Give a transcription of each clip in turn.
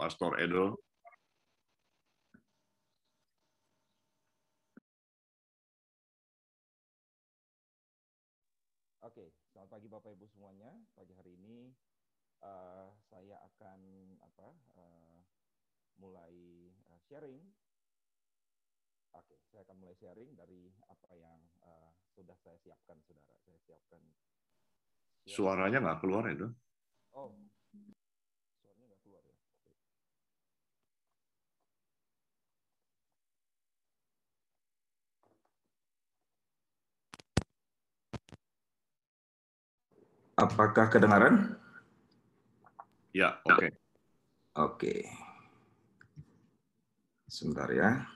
Pastor Edo. Oke, selamat pagi Bapak Ibu semuanya. Pagi hari ini uh, saya akan apa uh, mulai uh, sharing. Oke, saya akan mulai sharing dari apa yang uh, sudah saya siapkan, saudara. Saya siapkan. Suaranya nggak keluar itu? Oh, Apakah kedengaran? Ya, oke. Okay. Oke. Okay. Sebentar ya.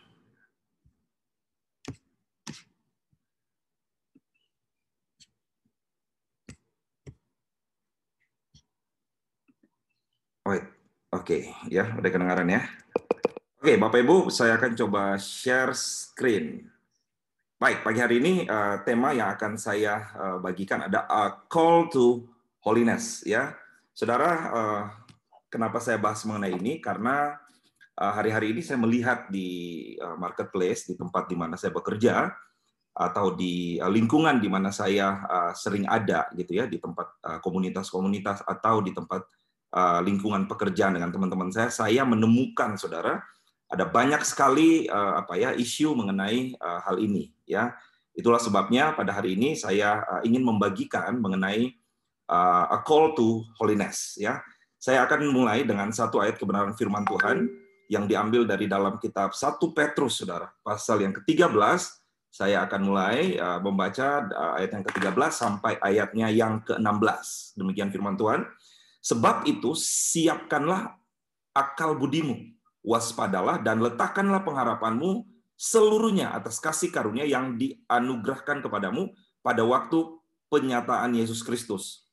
Wait. Oke, okay. ya, udah kedengaran ya. Oke, okay, Bapak Ibu, saya akan coba share screen. Baik, pagi hari ini uh, tema yang akan saya uh, bagikan ada a call to holiness ya. Saudara, kenapa saya bahas mengenai ini? Karena hari-hari ini saya melihat di marketplace di tempat di mana saya bekerja atau di lingkungan di mana saya sering ada gitu ya, di tempat komunitas-komunitas atau di tempat lingkungan pekerjaan dengan teman-teman saya, saya menemukan saudara ada banyak sekali uh, apa ya isu mengenai uh, hal ini ya. Itulah sebabnya pada hari ini saya uh, ingin membagikan mengenai uh, a call to holiness ya. Saya akan mulai dengan satu ayat kebenaran firman Tuhan yang diambil dari dalam kitab 1 Petrus saudara. Pasal yang ke-13 saya akan mulai uh, membaca uh, ayat yang ke-13 sampai ayatnya yang ke-16 demikian firman Tuhan. Sebab itu siapkanlah akal budimu waspadalah dan letakkanlah pengharapanmu seluruhnya atas kasih karunia yang dianugerahkan kepadamu pada waktu penyataan Yesus Kristus.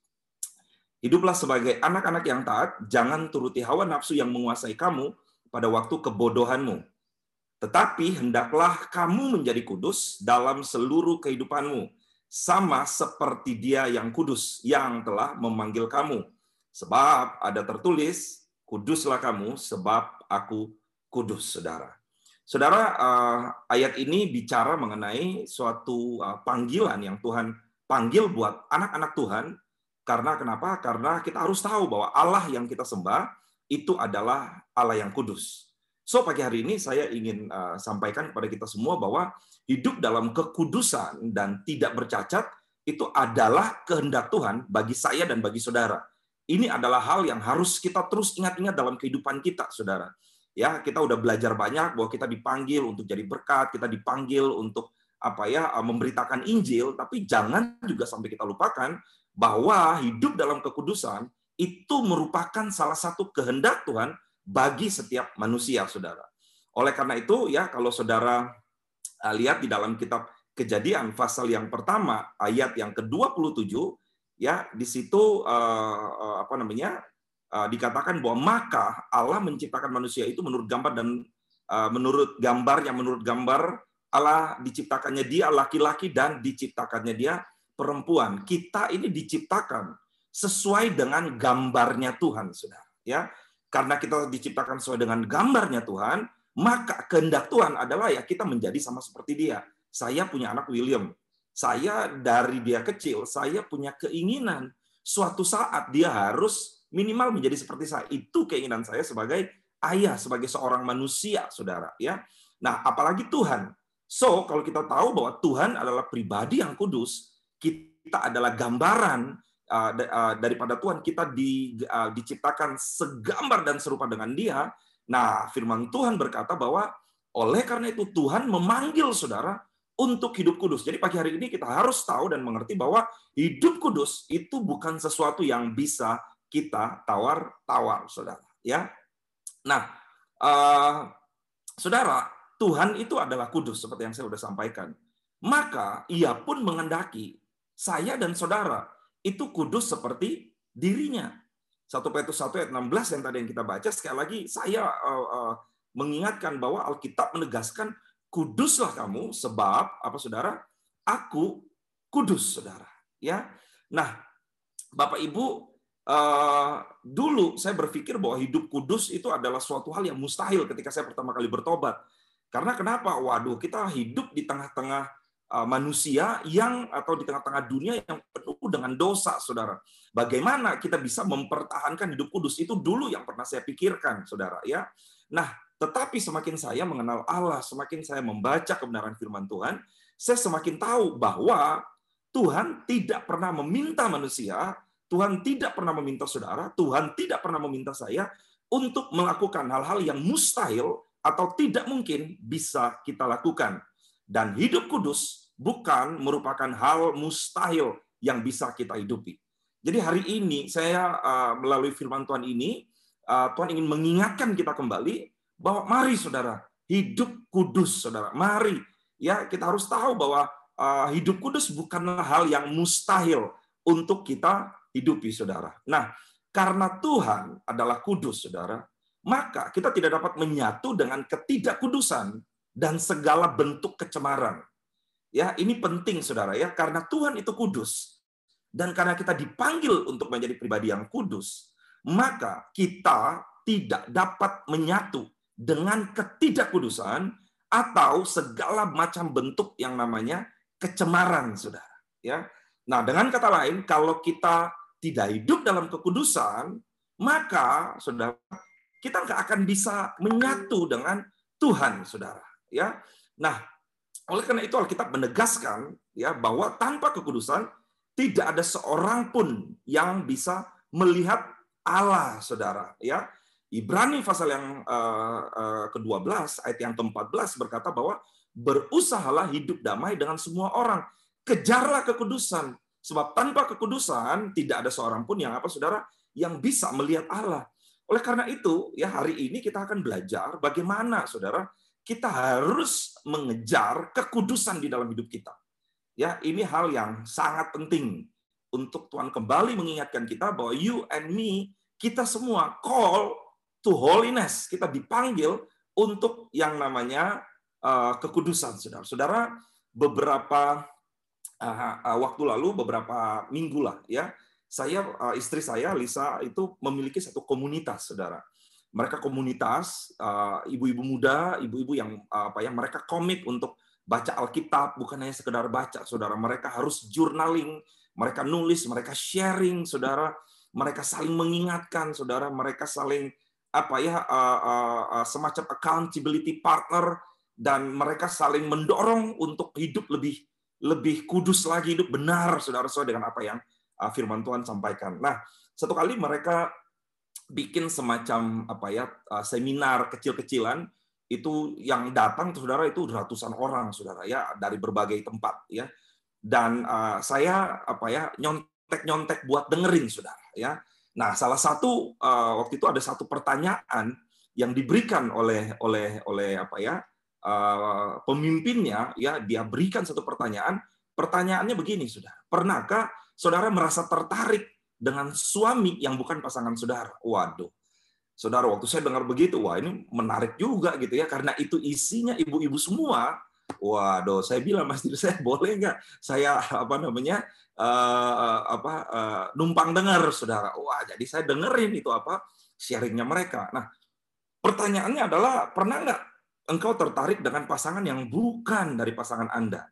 Hiduplah sebagai anak-anak yang taat, jangan turuti hawa nafsu yang menguasai kamu pada waktu kebodohanmu. Tetapi hendaklah kamu menjadi kudus dalam seluruh kehidupanmu, sama seperti Dia yang kudus yang telah memanggil kamu. Sebab ada tertulis, kuduslah kamu sebab aku kudus, saudara. Saudara, uh, ayat ini bicara mengenai suatu uh, panggilan yang Tuhan panggil buat anak-anak Tuhan. Karena kenapa? Karena kita harus tahu bahwa Allah yang kita sembah itu adalah Allah yang kudus. So pagi hari ini saya ingin uh, sampaikan kepada kita semua bahwa hidup dalam kekudusan dan tidak bercacat itu adalah kehendak Tuhan bagi saya dan bagi saudara. Ini adalah hal yang harus kita terus ingat-ingat dalam kehidupan kita, saudara. Ya, kita udah belajar banyak bahwa kita dipanggil untuk jadi berkat, kita dipanggil untuk apa ya memberitakan Injil, tapi jangan juga sampai kita lupakan bahwa hidup dalam kekudusan itu merupakan salah satu kehendak Tuhan bagi setiap manusia, saudara. Oleh karena itu, ya kalau saudara eh, lihat di dalam kitab Kejadian pasal yang pertama ayat yang ke-27 ya di situ uh, apa namanya uh, dikatakan bahwa maka Allah menciptakan manusia itu menurut gambar dan uh, menurut gambar yang menurut gambar Allah diciptakannya dia laki-laki dan diciptakannya dia perempuan. Kita ini diciptakan sesuai dengan gambarnya Tuhan, Saudara, ya. Karena kita diciptakan sesuai dengan gambarnya Tuhan, maka kehendak Tuhan adalah ya kita menjadi sama seperti dia. Saya punya anak William, saya dari dia kecil, saya punya keinginan suatu saat dia harus minimal menjadi seperti saya. Itu keinginan saya sebagai ayah, sebagai seorang manusia, saudara. Ya, nah apalagi Tuhan. So kalau kita tahu bahwa Tuhan adalah pribadi yang kudus, kita adalah gambaran uh, uh, daripada Tuhan. Kita di, uh, diciptakan segambar dan serupa dengan Dia. Nah, Firman Tuhan berkata bahwa oleh karena itu Tuhan memanggil saudara untuk hidup kudus. Jadi pagi hari ini kita harus tahu dan mengerti bahwa hidup kudus itu bukan sesuatu yang bisa kita tawar-tawar, saudara. Ya, nah, uh, saudara, Tuhan itu adalah kudus seperti yang saya sudah sampaikan. Maka Ia pun mengendaki saya dan saudara itu kudus seperti dirinya. 1 Petrus 1 ayat 16 yang tadi yang kita baca sekali lagi saya uh, uh, mengingatkan bahwa Alkitab menegaskan kuduslah kamu sebab apa saudara? Aku kudus, saudara. Ya. Nah, Bapak Ibu, Uh, dulu saya berpikir bahwa hidup kudus itu adalah suatu hal yang mustahil ketika saya pertama kali bertobat. Karena kenapa? Waduh, kita hidup di tengah-tengah uh, manusia yang atau di tengah-tengah dunia yang penuh dengan dosa, saudara. Bagaimana kita bisa mempertahankan hidup kudus itu dulu yang pernah saya pikirkan, saudara. Ya, nah, tetapi semakin saya mengenal Allah, semakin saya membaca kebenaran Firman Tuhan, saya semakin tahu bahwa Tuhan tidak pernah meminta manusia Tuhan tidak pernah meminta saudara, Tuhan tidak pernah meminta saya untuk melakukan hal-hal yang mustahil atau tidak mungkin bisa kita lakukan. Dan hidup kudus bukan merupakan hal mustahil yang bisa kita hidupi. Jadi hari ini saya uh, melalui firman Tuhan ini, uh, Tuhan ingin mengingatkan kita kembali bahwa mari saudara, hidup kudus saudara. Mari ya kita harus tahu bahwa uh, hidup kudus bukanlah hal yang mustahil untuk kita hidupi saudara. Nah, karena Tuhan adalah kudus, saudara, maka kita tidak dapat menyatu dengan ketidakkudusan dan segala bentuk kecemaran. Ya, ini penting saudara ya, karena Tuhan itu kudus dan karena kita dipanggil untuk menjadi pribadi yang kudus, maka kita tidak dapat menyatu dengan ketidakkudusan atau segala macam bentuk yang namanya kecemaran, saudara. Ya, nah dengan kata lain, kalau kita tidak hidup dalam kekudusan, maka saudara kita nggak akan bisa menyatu dengan Tuhan, saudara. Ya, nah oleh karena itu Alkitab menegaskan ya bahwa tanpa kekudusan tidak ada seorang pun yang bisa melihat Allah, saudara. Ya, Ibrani pasal yang uh, uh, ke-12 ayat yang ke-14 berkata bahwa berusahalah hidup damai dengan semua orang. Kejarlah kekudusan, Sebab tanpa kekudusan tidak ada seorang pun yang apa saudara yang bisa melihat Allah. Oleh karena itu, ya hari ini kita akan belajar bagaimana saudara kita harus mengejar kekudusan di dalam hidup kita. Ya, ini hal yang sangat penting untuk Tuhan kembali mengingatkan kita bahwa you and me, kita semua call to holiness. Kita dipanggil untuk yang namanya uh, kekudusan, saudara. Saudara, beberapa uh, waktu lalu beberapa minggu lah ya saya uh, istri saya Lisa itu memiliki satu komunitas saudara mereka komunitas ibu-ibu muda ibu-ibu yang uh, apa ya mereka komit untuk baca Alkitab bukan hanya sekedar baca saudara mereka harus journaling mereka nulis mereka sharing saudara mereka saling mengingatkan saudara mereka saling apa ya uh, uh, uh, semacam accountability partner dan mereka saling mendorong untuk hidup lebih lebih kudus lagi, hidup benar, saudara saudara dengan apa yang uh, firman Tuhan sampaikan. Nah, satu kali mereka bikin semacam apa ya uh, seminar kecil-kecilan itu yang datang saudara itu ratusan orang saudara ya dari berbagai tempat ya dan uh, saya apa ya nyontek nyontek buat dengerin saudara ya nah salah satu uh, waktu itu ada satu pertanyaan yang diberikan oleh oleh oleh apa ya Eh, pemimpinnya ya dia berikan satu pertanyaan. Pertanyaannya begini, Saudara. Pernahkah Saudara merasa tertarik dengan suami yang bukan pasangan Saudara? Waduh. Saudara, waktu saya dengar begitu, wah ini menarik juga gitu ya karena itu isinya ibu-ibu semua. Waduh, saya bilang Mas Diri saya boleh nggak saya apa namanya uh, apa uh, numpang dengar, saudara. Wah, jadi saya dengerin itu apa sharingnya mereka. Nah, pertanyaannya adalah pernah nggak engkau tertarik dengan pasangan yang bukan dari pasangan Anda.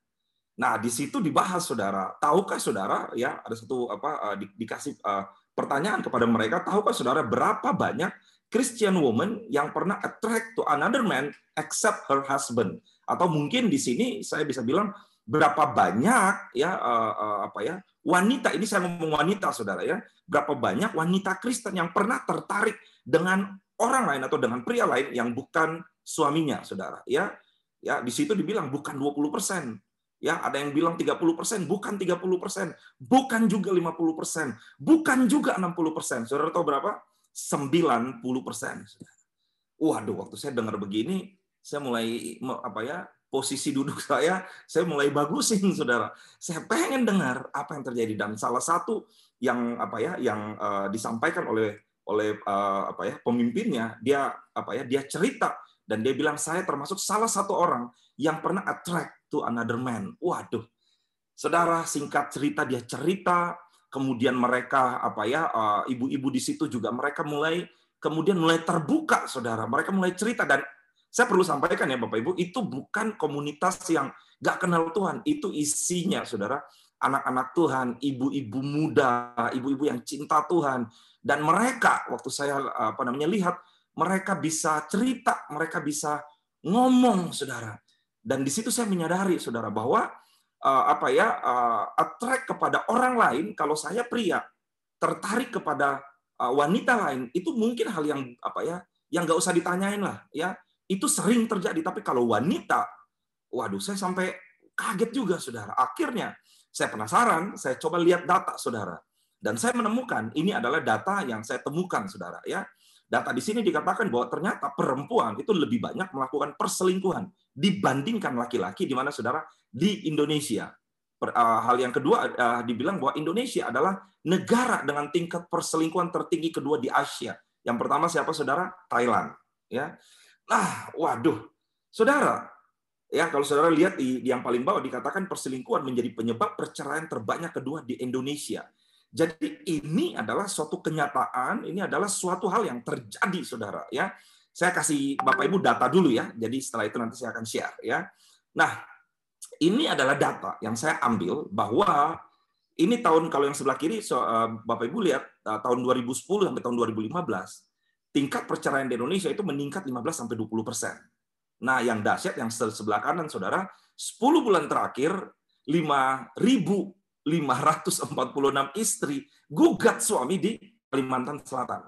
Nah, di situ dibahas saudara. Tahukah saudara ya ada satu apa di, dikasih uh, pertanyaan kepada mereka, tahukah saudara berapa banyak Christian woman yang pernah attract to another man except her husband? Atau mungkin di sini saya bisa bilang berapa banyak ya uh, uh, apa ya wanita ini saya ngomong wanita saudara ya berapa banyak wanita Kristen yang pernah tertarik dengan orang lain atau dengan pria lain yang bukan suaminya, saudara. Ya, ya di situ dibilang bukan 20 persen. Ya, ada yang bilang 30 persen, bukan 30 persen, bukan juga 50 persen, bukan juga 60 persen. Saudara tahu berapa? 90 persen. Waduh, waktu saya dengar begini, saya mulai apa ya posisi duduk saya, saya mulai bagusin, saudara. Saya pengen dengar apa yang terjadi dan salah satu yang apa ya yang uh, disampaikan oleh oleh uh, apa ya pemimpinnya, dia apa ya dia cerita dan dia bilang, saya termasuk salah satu orang yang pernah attract to another man. Waduh. Saudara, singkat cerita, dia cerita kemudian mereka apa ya eh, ibu-ibu di situ juga mereka mulai kemudian mulai terbuka saudara mereka mulai cerita dan saya perlu sampaikan ya Bapak Ibu itu bukan komunitas yang gak kenal Tuhan. Itu isinya saudara anak-anak Tuhan ibu-ibu muda ibu-ibu yang cinta Tuhan. Dan mereka waktu saya apa namanya lihat mereka bisa cerita mereka bisa ngomong saudara. Dan di situ saya menyadari saudara bahwa uh, apa ya uh, attract kepada orang lain kalau saya pria tertarik kepada uh, wanita lain itu mungkin hal yang apa ya yang nggak usah ditanyain lah ya itu sering terjadi tapi kalau wanita waduh saya sampai kaget juga saudara akhirnya saya penasaran saya coba lihat data saudara dan saya menemukan ini adalah data yang saya temukan saudara ya data di sini dikatakan bahwa ternyata perempuan itu lebih banyak melakukan perselingkuhan dibandingkan laki-laki di mana saudara di Indonesia. Uh, hal yang kedua uh, dibilang bahwa Indonesia adalah negara dengan tingkat perselingkuhan tertinggi kedua di Asia. Yang pertama siapa saudara? Thailand. Ya, nah, waduh, saudara. Ya, kalau saudara lihat di, yang paling bawah dikatakan perselingkuhan menjadi penyebab perceraian terbanyak kedua di Indonesia. Jadi ini adalah suatu kenyataan, ini adalah suatu hal yang terjadi, saudara. Ya, saya kasih bapak ibu data dulu ya. Jadi setelah itu nanti saya akan share ya. Nah, ini adalah data yang saya ambil bahwa ini tahun kalau yang sebelah kiri so, uh, Bapak Ibu lihat uh, tahun 2010 sampai tahun 2015 tingkat perceraian di Indonesia itu meningkat 15 sampai 20 persen. Nah, yang dahsyat yang sebelah kanan Saudara, 10 bulan terakhir 5.546 istri gugat suami di Kalimantan Selatan.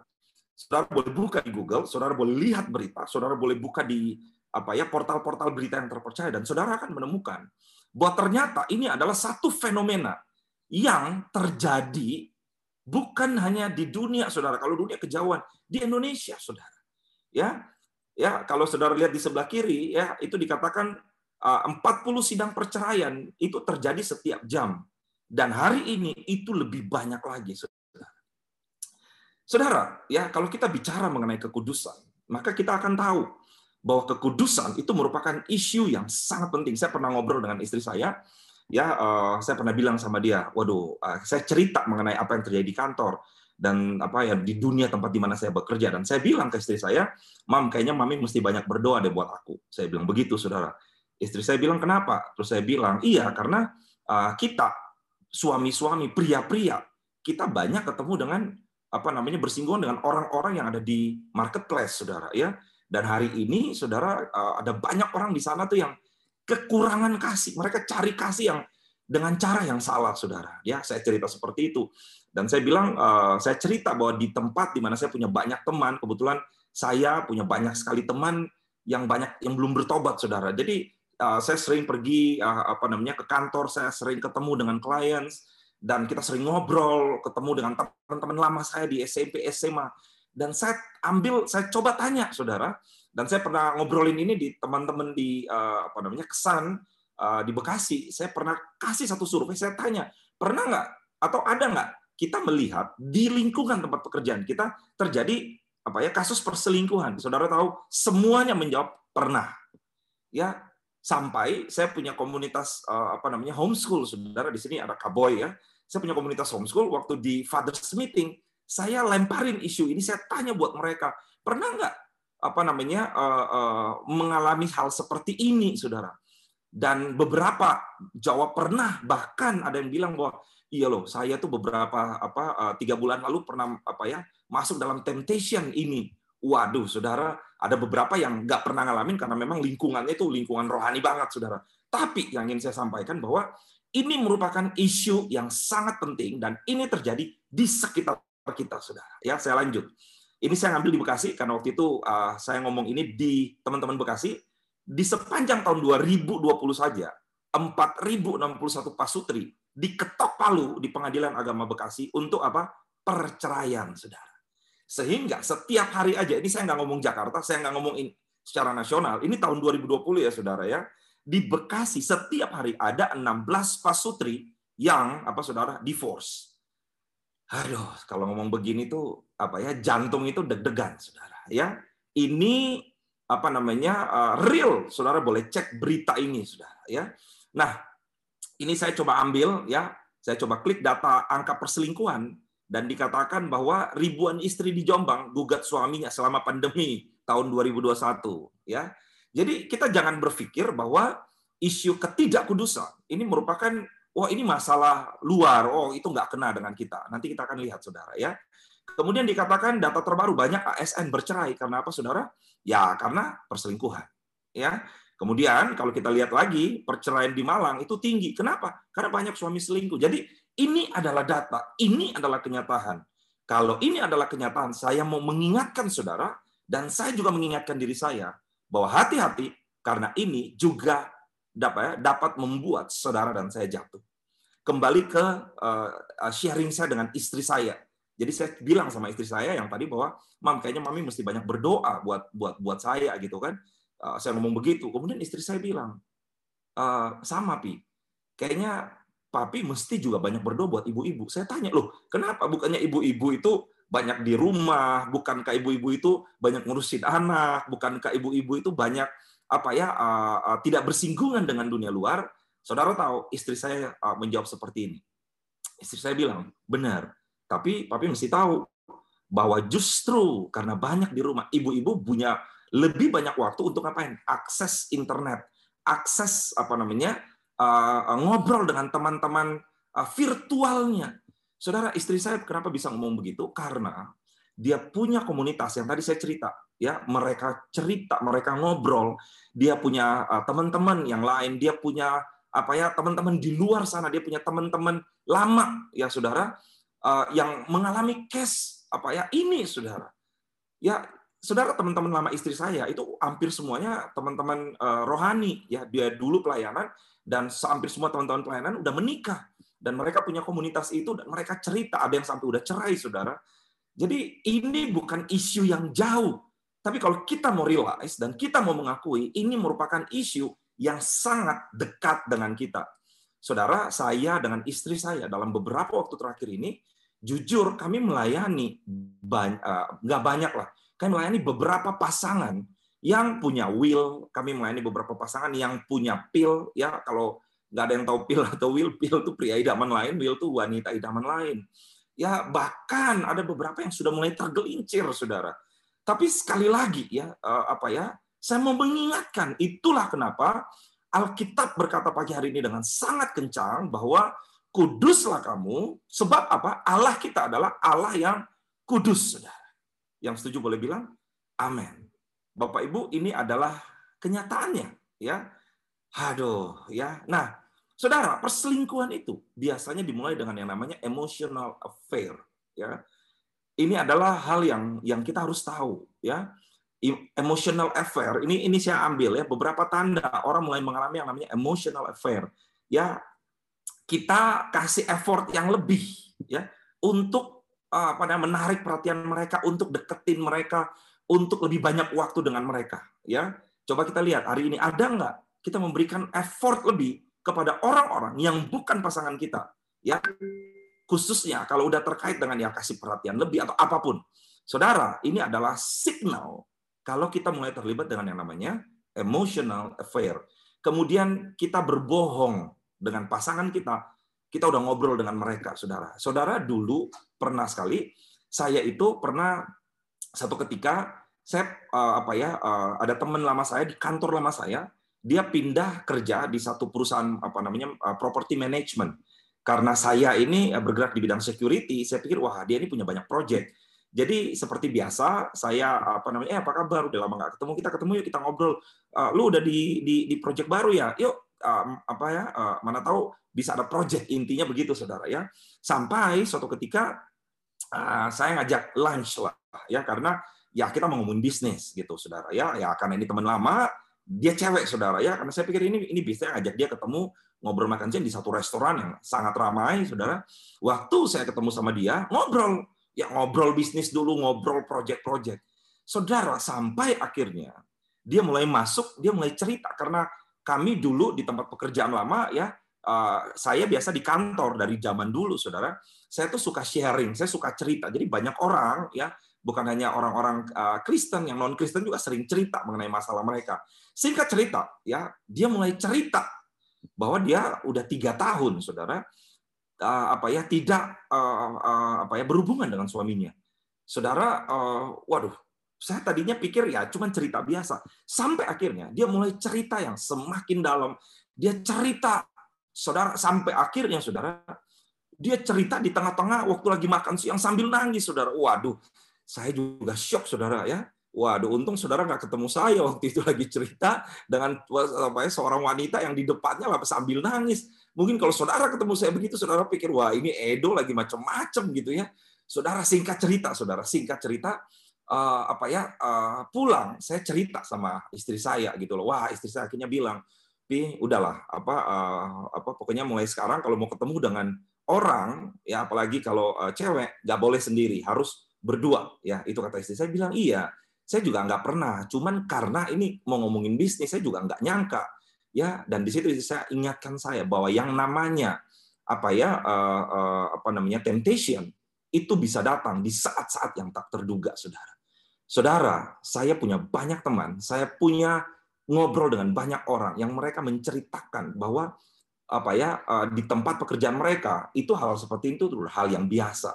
Saudara boleh buka di Google, saudara boleh lihat berita, saudara boleh buka di apa ya portal-portal berita yang terpercaya dan saudara akan menemukan bahwa ternyata ini adalah satu fenomena yang terjadi bukan hanya di dunia saudara. Kalau dunia kejauhan di Indonesia saudara. Ya ya kalau saudara lihat di sebelah kiri ya itu dikatakan 40 uh, sidang perceraian itu terjadi setiap jam. Dan hari ini itu lebih banyak lagi saudara. Saudara ya kalau kita bicara mengenai kekudusan maka kita akan tahu bahwa kekudusan itu merupakan isu yang sangat penting. Saya pernah ngobrol dengan istri saya, ya uh, saya pernah bilang sama dia, waduh, uh, saya cerita mengenai apa yang terjadi di kantor dan apa ya di dunia tempat di mana saya bekerja dan saya bilang ke istri saya, mam kayaknya mami mesti banyak berdoa deh buat aku. Saya bilang begitu, saudara. Istri saya bilang kenapa? Terus saya bilang iya karena uh, kita suami-suami pria-pria kita banyak ketemu dengan apa namanya bersinggungan dengan orang-orang yang ada di marketplace, saudara ya dan hari ini, saudara, ada banyak orang di sana tuh yang kekurangan kasih. Mereka cari kasih yang dengan cara yang salah, saudara. Ya, saya cerita seperti itu. Dan saya bilang, eh, saya cerita bahwa di tempat di mana saya punya banyak teman, kebetulan saya punya banyak sekali teman yang banyak yang belum bertobat, saudara. Jadi eh, saya sering pergi apa namanya ke kantor, saya sering ketemu dengan klien dan kita sering ngobrol, ketemu dengan teman-teman lama saya di SMP, SMA dan saya ambil saya coba tanya saudara dan saya pernah ngobrolin ini di teman-teman di uh, apa namanya kesan uh, di Bekasi. Saya pernah kasih satu survei saya tanya pernah nggak atau ada nggak kita melihat di lingkungan tempat pekerjaan kita terjadi apa ya kasus perselingkuhan? Saudara tahu semuanya menjawab pernah. Ya sampai saya punya komunitas uh, apa namanya homeschool. Saudara di sini ada kaboy ya. Saya punya komunitas homeschool. Waktu di fathers meeting saya lemparin isu ini, saya tanya buat mereka, pernah nggak apa namanya uh, uh, mengalami hal seperti ini, saudara? Dan beberapa jawab pernah, bahkan ada yang bilang bahwa iya loh, saya tuh beberapa apa uh, tiga bulan lalu pernah apa ya masuk dalam temptation ini. Waduh, saudara, ada beberapa yang nggak pernah ngalamin karena memang lingkungannya itu lingkungan rohani banget, saudara. Tapi yang ingin saya sampaikan bahwa ini merupakan isu yang sangat penting dan ini terjadi di sekitar kita, saudara. Ya, saya lanjut. Ini saya ngambil di Bekasi karena waktu itu uh, saya ngomong ini di teman-teman Bekasi di sepanjang tahun 2020 saja 4061 pasutri diketok palu di Pengadilan Agama Bekasi untuk apa? perceraian, saudara. Sehingga setiap hari aja, ini saya nggak ngomong Jakarta, saya nggak ngomong ini secara nasional, ini tahun 2020 ya saudara ya, di Bekasi setiap hari ada 16 pasutri yang apa saudara divorce aduh kalau ngomong begini tuh apa ya jantung itu deg-degan saudara ya ini apa namanya uh, real saudara boleh cek berita ini saudara ya nah ini saya coba ambil ya saya coba klik data angka perselingkuhan dan dikatakan bahwa ribuan istri di Jombang gugat suaminya selama pandemi tahun 2021 ya. Jadi kita jangan berpikir bahwa isu ketidakkudusan ini merupakan wah ini masalah luar, oh itu nggak kena dengan kita. Nanti kita akan lihat saudara ya. Kemudian dikatakan data terbaru banyak ASN bercerai karena apa saudara? Ya karena perselingkuhan. Ya, Kemudian kalau kita lihat lagi perceraian di Malang itu tinggi. Kenapa? Karena banyak suami selingkuh. Jadi ini adalah data, ini adalah kenyataan. Kalau ini adalah kenyataan, saya mau mengingatkan saudara dan saya juga mengingatkan diri saya bahwa hati-hati karena ini juga dapat ya, dapat membuat saudara dan saya jatuh. Kembali ke uh, sharing saya dengan istri saya. Jadi saya bilang sama istri saya yang tadi bahwa, "Mam, kayaknya mami mesti banyak berdoa buat buat buat saya gitu kan." Eh, saya ngomong begitu. Kemudian istri saya bilang, e, sama Pi, kayaknya Papi mesti juga banyak berdoa buat ibu-ibu. Saya tanya, loh kenapa? Bukannya ibu-ibu itu banyak di rumah, bukankah ibu-ibu itu banyak ngurusin anak, bukankah ibu-ibu itu banyak apa ya uh, uh, tidak bersinggungan dengan dunia luar? Saudara tahu, istri saya uh, menjawab seperti ini. Istri saya bilang, benar. Tapi papi mesti tahu bahwa justru karena banyak di rumah, ibu-ibu punya lebih banyak waktu untuk ngapain? Akses internet, akses apa namanya uh, ngobrol dengan teman-teman uh, virtualnya. Saudara, istri saya kenapa bisa ngomong begitu? Karena dia punya komunitas yang tadi saya cerita, ya mereka cerita, mereka ngobrol, dia punya uh, teman-teman yang lain, dia punya apa ya teman-teman di luar sana, dia punya teman-teman lama ya saudara yang mengalami case apa ya ini saudara. Ya saudara teman-teman lama istri saya itu hampir semuanya teman-teman uh, rohani ya. Dia dulu pelayanan dan hampir semua teman-teman pelayanan udah menikah. Dan mereka punya komunitas itu dan mereka cerita ada yang sampai udah cerai saudara. Jadi ini bukan isu yang jauh. Tapi kalau kita mau realize dan kita mau mengakui ini merupakan isu yang sangat dekat dengan kita saudara saya dengan istri saya dalam beberapa waktu terakhir ini jujur kami melayani uh, nggak banyak lah kami melayani beberapa pasangan yang punya will, kami melayani beberapa pasangan yang punya pil, ya kalau nggak ada yang tahu pil atau will, pil itu pria idaman lain, will itu wanita idaman lain. Ya bahkan ada beberapa yang sudah mulai tergelincir, saudara. Tapi sekali lagi ya eh, apa ya, saya mau mengingatkan itulah kenapa Alkitab berkata pagi hari ini dengan sangat kencang bahwa kuduslah kamu sebab apa? Allah kita adalah Allah yang kudus, saudara. Yang setuju boleh bilang amin. Bapak Ibu, ini adalah kenyataannya, ya. Aduh, ya. Nah, Saudara, perselingkuhan itu biasanya dimulai dengan yang namanya emotional affair, ya. Ini adalah hal yang yang kita harus tahu, ya. Emotional affair. Ini ini saya ambil ya beberapa tanda orang mulai mengalami yang namanya emotional affair. Ya, kita kasih effort yang lebih ya untuk apa namanya menarik perhatian mereka untuk deketin mereka untuk lebih banyak waktu dengan mereka ya. Coba kita lihat hari ini ada nggak kita memberikan effort lebih kepada orang-orang yang bukan pasangan kita ya. Khususnya kalau udah terkait dengan ya kasih perhatian lebih atau apa pun. Saudara ini adalah signal kalau kita mulai terlibat dengan yang namanya emotional affair kemudian kita berbohong dengan pasangan kita kita udah ngobrol dengan mereka, saudara. Saudara dulu pernah sekali, saya itu pernah satu ketika saya uh, apa ya uh, ada teman lama saya di kantor lama saya, dia pindah kerja di satu perusahaan apa namanya uh, property management. Karena saya ini bergerak di bidang security, saya pikir wah dia ini punya banyak project. Jadi seperti biasa, saya apa namanya, eh, apa kabar? Udah lama nggak ketemu, kita ketemu yuk kita ngobrol. Uh, lu udah di, di di project baru ya? Yuk um, apa ya? Uh, mana tahu bisa ada project intinya begitu saudara ya sampai suatu ketika uh, saya ngajak lunch lah ya karena ya kita mau ngomongin bisnis gitu saudara ya ya karena ini teman lama dia cewek saudara ya karena saya pikir ini ini bisa ngajak dia ketemu ngobrol makan siang di satu restoran yang sangat ramai saudara waktu saya ketemu sama dia ngobrol ya ngobrol bisnis dulu ngobrol project-project saudara sampai akhirnya dia mulai masuk dia mulai cerita karena kami dulu di tempat pekerjaan lama ya Eh, saya biasa di kantor dari zaman dulu, saudara. Saya tuh suka sharing, saya suka cerita. Jadi banyak orang ya, bukan hanya orang-orang uh, Kristen, yang non Kristen juga sering cerita mengenai masalah mereka. Singkat cerita, ya dia mulai cerita bahwa dia udah tiga tahun, saudara, apa ya tidak uh, uh, apa ya berhubungan dengan suaminya. Saudara, uh, waduh, saya tadinya pikir ya cuma cerita biasa. Sampai akhirnya dia mulai cerita yang semakin dalam. Dia cerita, saudara, sampai akhirnya saudara, dia cerita di tengah-tengah waktu lagi makan siang sambil nangis, saudara. Waduh, saya juga shock, saudara ya. Waduh, untung saudara nggak ketemu saya waktu itu lagi cerita dengan apa ya, seorang wanita yang di depannya lah sambil nangis. Mungkin kalau saudara ketemu saya begitu, saudara pikir wah ini Edo lagi macam-macam gitu ya. Saudara singkat cerita, saudara singkat cerita, uh, apa ya uh, pulang, saya cerita sama istri saya gitu loh. Wah istri saya akhirnya bilang, pi udahlah apa uh, apa pokoknya mulai sekarang kalau mau ketemu dengan orang ya apalagi kalau uh, cewek nggak boleh sendiri harus berdua ya itu kata istri saya bilang iya saya juga nggak pernah. Cuman karena ini mau ngomongin bisnis, saya juga nggak nyangka. Ya, dan di situ saya ingatkan saya bahwa yang namanya apa ya uh, uh, apa namanya temptation itu bisa datang di saat-saat yang tak terduga, saudara. Saudara, saya punya banyak teman, saya punya ngobrol dengan banyak orang yang mereka menceritakan bahwa apa ya uh, di tempat pekerjaan mereka itu hal seperti itu hal yang biasa.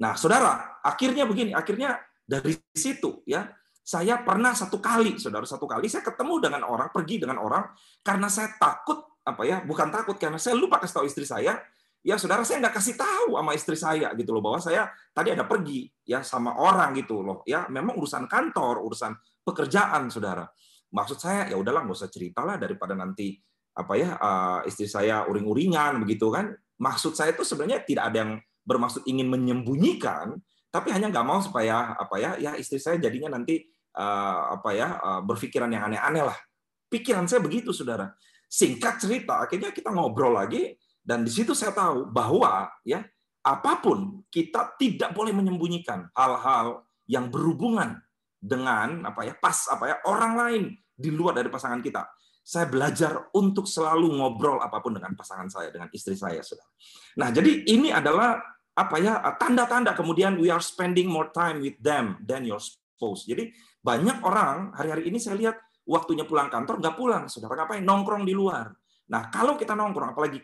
Nah, saudara, akhirnya begini, akhirnya dari situ ya saya pernah satu kali, saudara, satu kali saya ketemu dengan orang, pergi dengan orang, karena saya takut, apa ya, bukan takut, karena saya lupa kasih tahu istri saya, ya saudara saya nggak kasih tahu sama istri saya gitu loh bahwa saya tadi ada pergi ya sama orang gitu loh. Ya memang urusan kantor urusan pekerjaan saudara. Maksud saya ya udahlah nggak usah ceritalah daripada nanti apa ya uh, istri saya uring-uringan begitu kan. Maksud saya itu sebenarnya tidak ada yang bermaksud ingin menyembunyikan tapi hanya nggak mau supaya apa ya ya istri saya jadinya nanti apa ya uh, berpikiran yang aneh-aneh lah. Pikiran saya begitu, saudara. Singkat cerita, akhirnya kita ngobrol lagi dan di situ saya tahu bahwa ya apa pun kita tidak boleh menyembunyikan hal-hal yang berhubungan dengan apa ya pas apa ya orang lain di luar dari pasangan kita. Saya belajar untuk selalu ngobrol apa pun dengan pasangan saya, dengan istri saya, saudara. Nah, jadi ini adalah apa ya tanda-tanda kemudian we are spending more time with them than your spouse. Jadi banyak orang hari-hari ini saya lihat waktunya pulang kantor nggak pulang, saudara ngapain? Nongkrong di luar. Nah kalau kita nongkrong, apalagi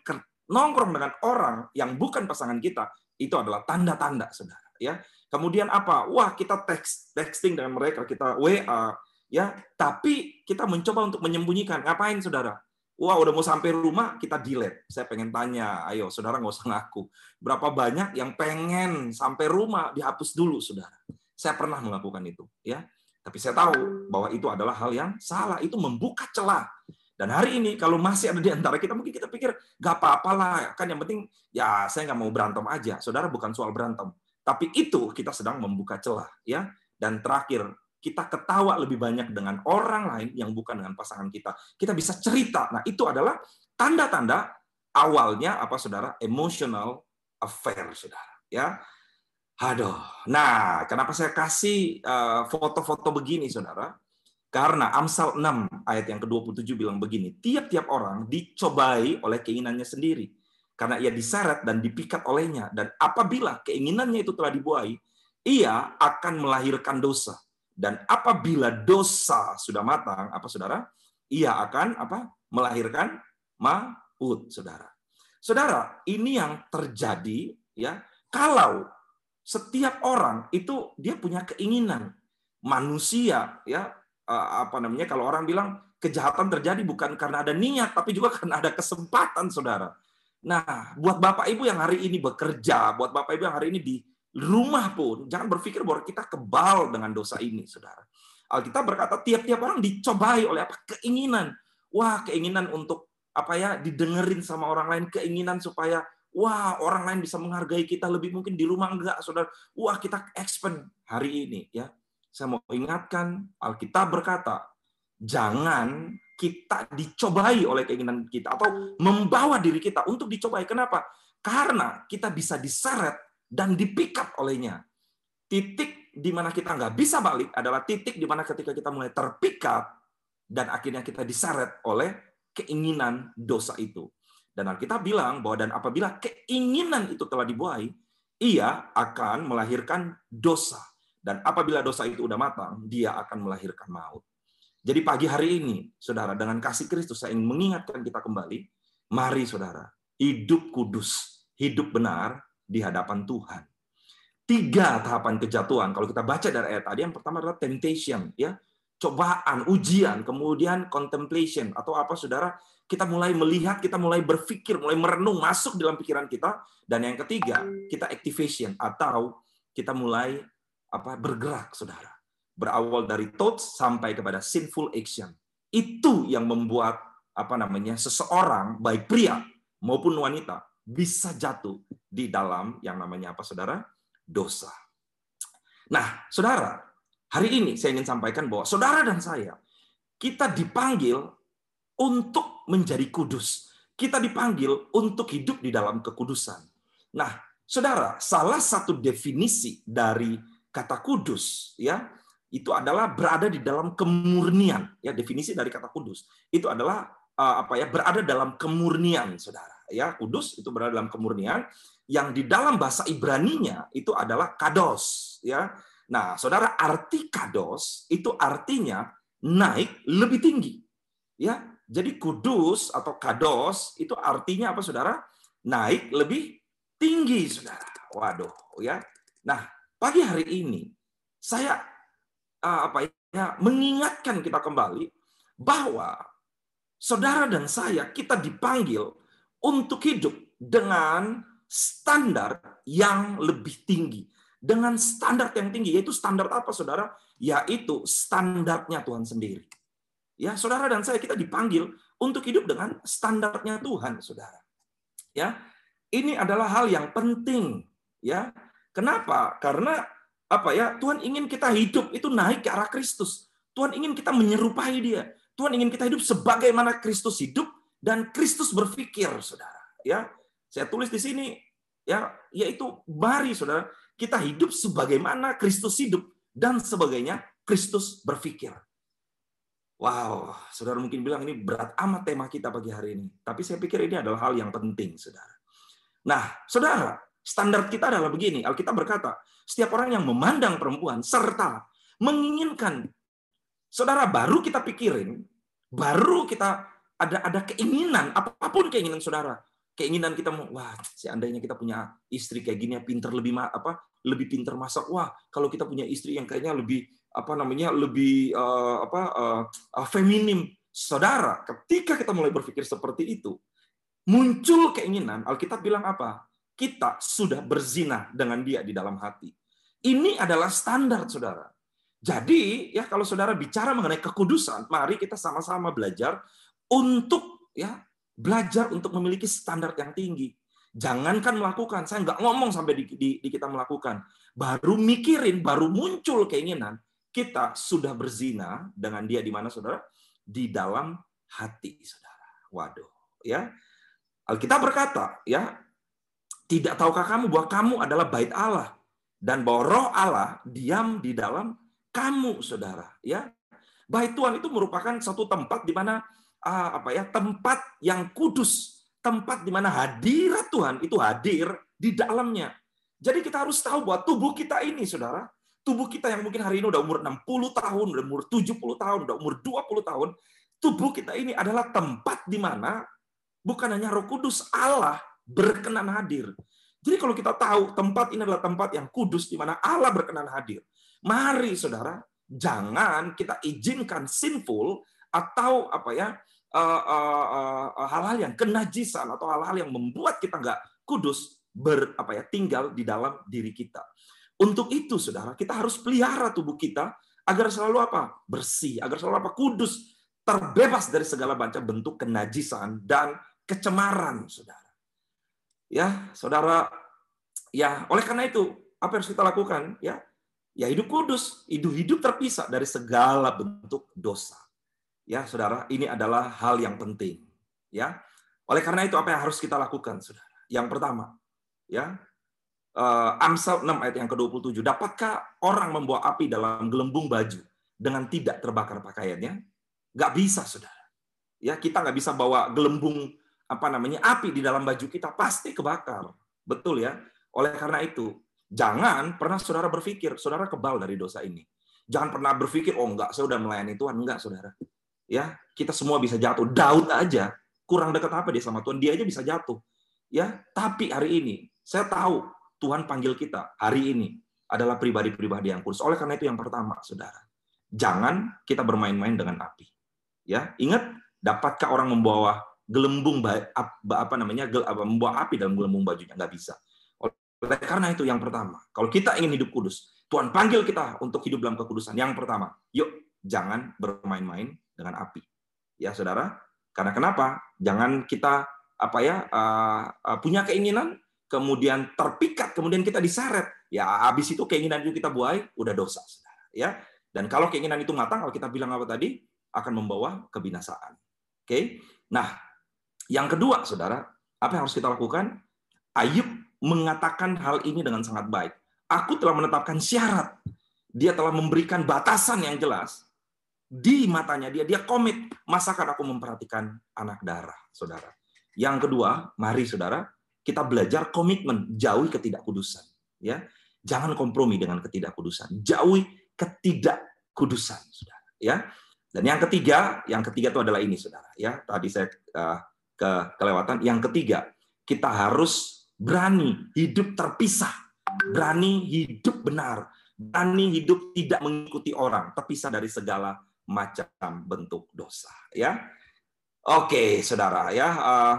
nongkrong dengan orang yang bukan pasangan kita, itu adalah tanda-tanda, saudara. Ya. Kemudian apa? Wah kita text, texting dengan mereka, kita WA, ya. Tapi kita mencoba untuk menyembunyikan. Ngapain, saudara? Wah, udah mau sampai rumah, kita delete. Saya pengen tanya, ayo, saudara nggak usah ngaku. Berapa banyak yang pengen sampai rumah dihapus dulu, saudara? Saya pernah melakukan itu, ya. Tapi saya tahu bahwa itu adalah hal yang salah. Itu membuka celah. Dan hari ini kalau masih ada di antara kita, mungkin kita pikir, nggak apa-apa lah. Kan yang penting, ya saya nggak mau berantem aja. Saudara, bukan soal berantem. Tapi itu kita sedang membuka celah. ya. Dan terakhir, kita ketawa lebih banyak dengan orang lain yang bukan dengan pasangan kita. Kita bisa cerita. Nah, itu adalah tanda-tanda awalnya apa saudara emotional affair saudara ya Aduh. Nah, kenapa saya kasih eh, foto-foto begini, saudara? Karena Amsal 6 ayat yang ke-27 bilang begini, tiap-tiap orang dicobai oleh keinginannya sendiri. Karena ia diseret dan dipikat olehnya. Dan apabila keinginannya itu telah dibuai, ia akan melahirkan dosa. Dan apabila dosa sudah matang, apa saudara? Ia akan apa? Melahirkan maut, saudara. Saudara, ini yang terjadi ya kalau setiap orang itu dia punya keinginan. Manusia ya apa namanya kalau orang bilang kejahatan terjadi bukan karena ada niat tapi juga karena ada kesempatan Saudara. Nah, buat Bapak Ibu yang hari ini bekerja, buat Bapak Ibu yang hari ini di rumah pun jangan berpikir bahwa kita kebal dengan dosa ini, Saudara. Alkitab berkata tiap-tiap orang dicobai oleh apa? Keinginan. Wah, keinginan untuk apa ya didengerin sama orang lain, keinginan supaya Wah, orang lain bisa menghargai kita lebih mungkin di rumah enggak, saudara. Wah, kita expand hari ini, ya. Saya mau ingatkan, Alkitab berkata, jangan kita dicobai oleh keinginan kita atau membawa diri kita untuk dicobai. Kenapa? Karena kita bisa diseret dan dipikat olehnya. Titik di mana kita nggak bisa balik adalah titik di mana ketika kita mulai terpikat dan akhirnya kita diseret oleh keinginan dosa itu. Dan Alkitab bilang bahwa dan apabila keinginan itu telah dibuai, ia akan melahirkan dosa. Dan apabila dosa itu udah matang, dia akan melahirkan maut. Jadi pagi hari ini, saudara, dengan kasih Kristus saya ingin mengingatkan kita kembali, mari saudara, hidup kudus, hidup benar di hadapan Tuhan. Tiga tahapan kejatuhan. Kalau kita baca dari ayat tadi, yang pertama adalah temptation, ya, cobaan, ujian, kemudian contemplation atau apa, saudara? Kita mulai melihat, kita mulai berpikir, mulai merenung, masuk dalam pikiran kita. Dan yang ketiga, kita activation atau kita mulai apa bergerak, saudara. Berawal dari thoughts sampai kepada sinful action. Itu yang membuat apa namanya seseorang baik pria maupun wanita bisa jatuh di dalam yang namanya apa saudara dosa. Nah, saudara, hari ini saya ingin sampaikan bahwa saudara dan saya, kita dipanggil untuk menjadi kudus. Kita dipanggil untuk hidup di dalam kekudusan. Nah, saudara, salah satu definisi dari kata kudus, ya, itu adalah berada di dalam kemurnian. Ya, definisi dari kata kudus itu adalah eh, apa ya berada dalam kemurnian, saudara. Ya, kudus itu berada dalam kemurnian yang di dalam bahasa Ibrani-nya itu adalah kados ya. Nah, Saudara, arti kados itu artinya naik lebih tinggi. Ya. Jadi kudus atau kados itu artinya apa Saudara? Naik lebih tinggi, Saudara. Waduh, ya. Nah, pagi hari ini saya uh, apa ya mengingatkan kita kembali bahwa saudara dan saya kita dipanggil untuk hidup dengan standar yang lebih tinggi. Dengan standar yang tinggi, yaitu standar apa, saudara? Yaitu standarnya Tuhan sendiri. Ya, saudara dan saya kita dipanggil untuk hidup dengan standarnya Tuhan, saudara. Ya, ini adalah hal yang penting. Ya, kenapa? Karena apa ya? Tuhan ingin kita hidup itu naik ke arah Kristus. Tuhan ingin kita menyerupai Dia. Tuhan ingin kita hidup sebagaimana Kristus hidup dan Kristus berpikir, saudara. Ya, saya tulis di sini ya yaitu mari Saudara kita hidup sebagaimana Kristus hidup dan sebagainya Kristus berpikir. Wow, saudara mungkin bilang ini berat amat tema kita pagi hari ini. Tapi saya pikir ini adalah hal yang penting, saudara. Nah, saudara, standar kita adalah begini. Alkitab berkata, setiap orang yang memandang perempuan serta menginginkan, saudara baru kita pikirin, baru kita ada ada keinginan apa pun keinginan saudara keinginan kita mau wah seandainya kita punya istri kayak gini ya pinter lebih apa lebih pinter masak. Wah kalau kita punya istri yang kayaknya lebih apa namanya lebih uh, apa uh, feminim. Saudara ketika kita mulai berpikir seperti itu muncul keinginan Alkitab bilang apa? Kita sudah berzina dengan dia di dalam hati. Ini adalah standar saudara. Jadi ya kalau saudara bicara mengenai kekudusan mari kita sama-sama belajar untuk ya Belajar untuk memiliki standar yang tinggi. Jangankan melakukan, saya nggak ngomong sampai di, di, di kita melakukan. Baru mikirin, baru muncul keinginan, kita sudah berzina dengan dia di mana saudara? Di dalam hati saudara. Waduh, ya. Alkitab berkata, ya, tidak tahukah kamu bahwa kamu adalah bait Allah dan bahwa roh Allah diam di dalam kamu, saudara. Ya, bait Tuhan itu merupakan satu tempat di mana Ah, apa ya tempat yang kudus, tempat di mana hadirat Tuhan itu hadir di dalamnya. Jadi kita harus tahu bahwa tubuh kita ini, saudara, tubuh kita yang mungkin hari ini udah umur 60 tahun, udah umur 70 tahun, udah umur 20 tahun, tubuh kita ini adalah tempat di mana bukan hanya Roh Kudus Allah berkenan hadir. Jadi kalau kita tahu tempat ini adalah tempat yang kudus di mana Allah berkenan hadir. Mari saudara, jangan kita izinkan sinful atau apa ya hal-hal yang kenajisan atau hal-hal yang membuat kita nggak kudus ber apa ya tinggal di dalam diri kita. Untuk itu, saudara, kita harus pelihara tubuh kita agar selalu apa bersih, agar selalu apa kudus, terbebas dari segala macam bentuk kenajisan dan kecemaran, saudara. Ya, saudara. Ya, oleh karena itu, apa yang harus kita lakukan? Ya, ya hidup kudus, hidup hidup terpisah dari segala bentuk dosa. Ya, Saudara, ini adalah hal yang penting. Ya. Oleh karena itu apa yang harus kita lakukan, Saudara? Yang pertama, ya. Uh, Amsal 6 ayat yang ke-27. Dapatkah orang membawa api dalam gelembung baju dengan tidak terbakar pakaiannya? Nggak bisa, Saudara. Ya, kita nggak bisa bawa gelembung apa namanya api di dalam baju kita pasti kebakar. Betul ya? Oleh karena itu, jangan pernah saudara berpikir saudara kebal dari dosa ini. Jangan pernah berpikir oh enggak, saya udah melayani Tuhan, enggak Saudara ya kita semua bisa jatuh. Daud aja kurang dekat apa dia sama Tuhan, dia aja bisa jatuh. Ya, tapi hari ini saya tahu Tuhan panggil kita hari ini adalah pribadi-pribadi yang kudus. Oleh karena itu yang pertama, Saudara, jangan kita bermain-main dengan api. Ya, ingat dapatkah orang membawa gelembung apa namanya membawa api dalam gelembung bajunya nggak bisa. Oleh karena itu yang pertama, kalau kita ingin hidup kudus, Tuhan panggil kita untuk hidup dalam kekudusan. Yang pertama, yuk jangan bermain-main dengan api. Ya, Saudara. Karena kenapa? Jangan kita apa ya uh, uh, punya keinginan kemudian terpikat kemudian kita diseret ya habis itu keinginan itu kita buai udah dosa saudara ya dan kalau keinginan itu matang kalau kita bilang apa tadi akan membawa kebinasaan oke okay? nah yang kedua saudara apa yang harus kita lakukan Ayub mengatakan hal ini dengan sangat baik aku telah menetapkan syarat dia telah memberikan batasan yang jelas di matanya dia dia komit masakan aku memperhatikan anak darah saudara yang kedua, mari saudara, kita belajar komitmen, jauhi ketidakkudusan. Ya, jangan kompromi dengan ketidakkudusan, jauhi ketidakkudusan, saudara. Ya, dan yang ketiga, yang ketiga itu adalah ini, saudara. Ya, tadi saya uh, ke kelewatan. Yang ketiga, kita harus berani hidup terpisah, berani hidup benar, berani hidup tidak mengikuti orang, terpisah dari segala macam bentuk dosa. Ya, Oke, saudara ya. Uh,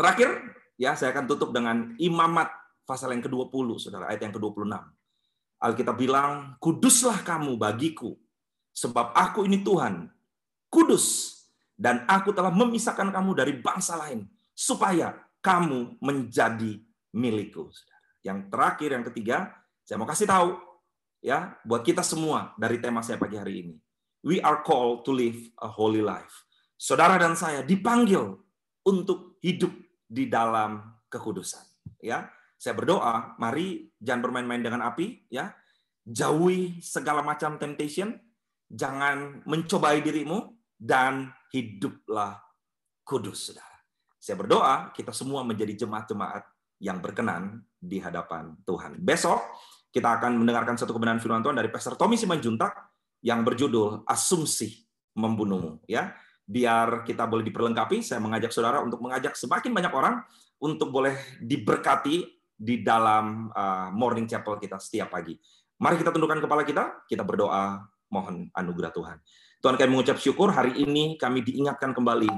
terakhir ya saya akan tutup dengan Imamat pasal yang ke-20, saudara, ayat yang ke-26. Alkitab bilang, "Kuduslah kamu bagiku, sebab aku ini Tuhan, kudus, dan aku telah memisahkan kamu dari bangsa lain, supaya kamu menjadi milikku." Saudara. Yang terakhir, yang ketiga, saya mau kasih tahu ya buat kita semua dari tema saya pagi hari ini. We are called to live a holy life saudara dan saya dipanggil untuk hidup di dalam kekudusan. Ya, saya berdoa, mari jangan bermain-main dengan api, ya. Jauhi segala macam temptation, jangan mencobai dirimu dan hiduplah kudus, saudara. Saya berdoa kita semua menjadi jemaat-jemaat yang berkenan di hadapan Tuhan. Besok kita akan mendengarkan satu kebenaran firman Tuhan dari Pastor Tommy Simanjuntak yang berjudul Asumsi Membunuhmu. Ya, biar kita boleh diperlengkapi, saya mengajak saudara untuk mengajak semakin banyak orang untuk boleh diberkati di dalam uh, morning chapel kita setiap pagi. Mari kita tundukkan kepala kita, kita berdoa mohon anugerah Tuhan. Tuhan kami mengucap syukur hari ini kami diingatkan kembali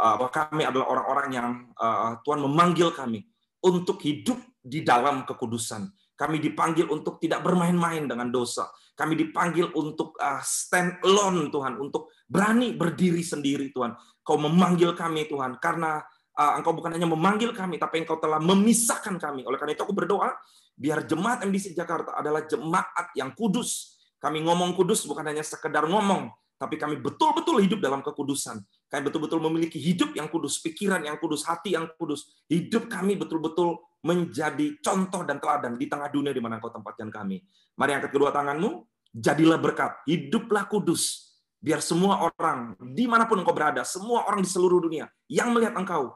uh, bahwa kami adalah orang-orang yang uh, Tuhan memanggil kami untuk hidup di dalam kekudusan. Kami dipanggil untuk tidak bermain-main dengan dosa. Kami dipanggil untuk uh, stand alone Tuhan, untuk berani berdiri sendiri Tuhan. Kau memanggil kami Tuhan karena uh, Engkau bukan hanya memanggil kami, tapi Engkau telah memisahkan kami. Oleh karena itu aku berdoa biar jemaat MDC Jakarta adalah jemaat yang kudus. Kami ngomong kudus bukan hanya sekedar ngomong, tapi kami betul-betul hidup dalam kekudusan. Kami betul-betul memiliki hidup yang kudus, pikiran yang kudus, hati yang kudus. Hidup kami betul-betul menjadi contoh dan teladan di tengah dunia di mana Engkau tempatkan kami. Mari angkat kedua tanganmu, jadilah berkat, hiduplah kudus, biar semua orang, di mana pun engkau berada, semua orang di seluruh dunia yang melihat engkau,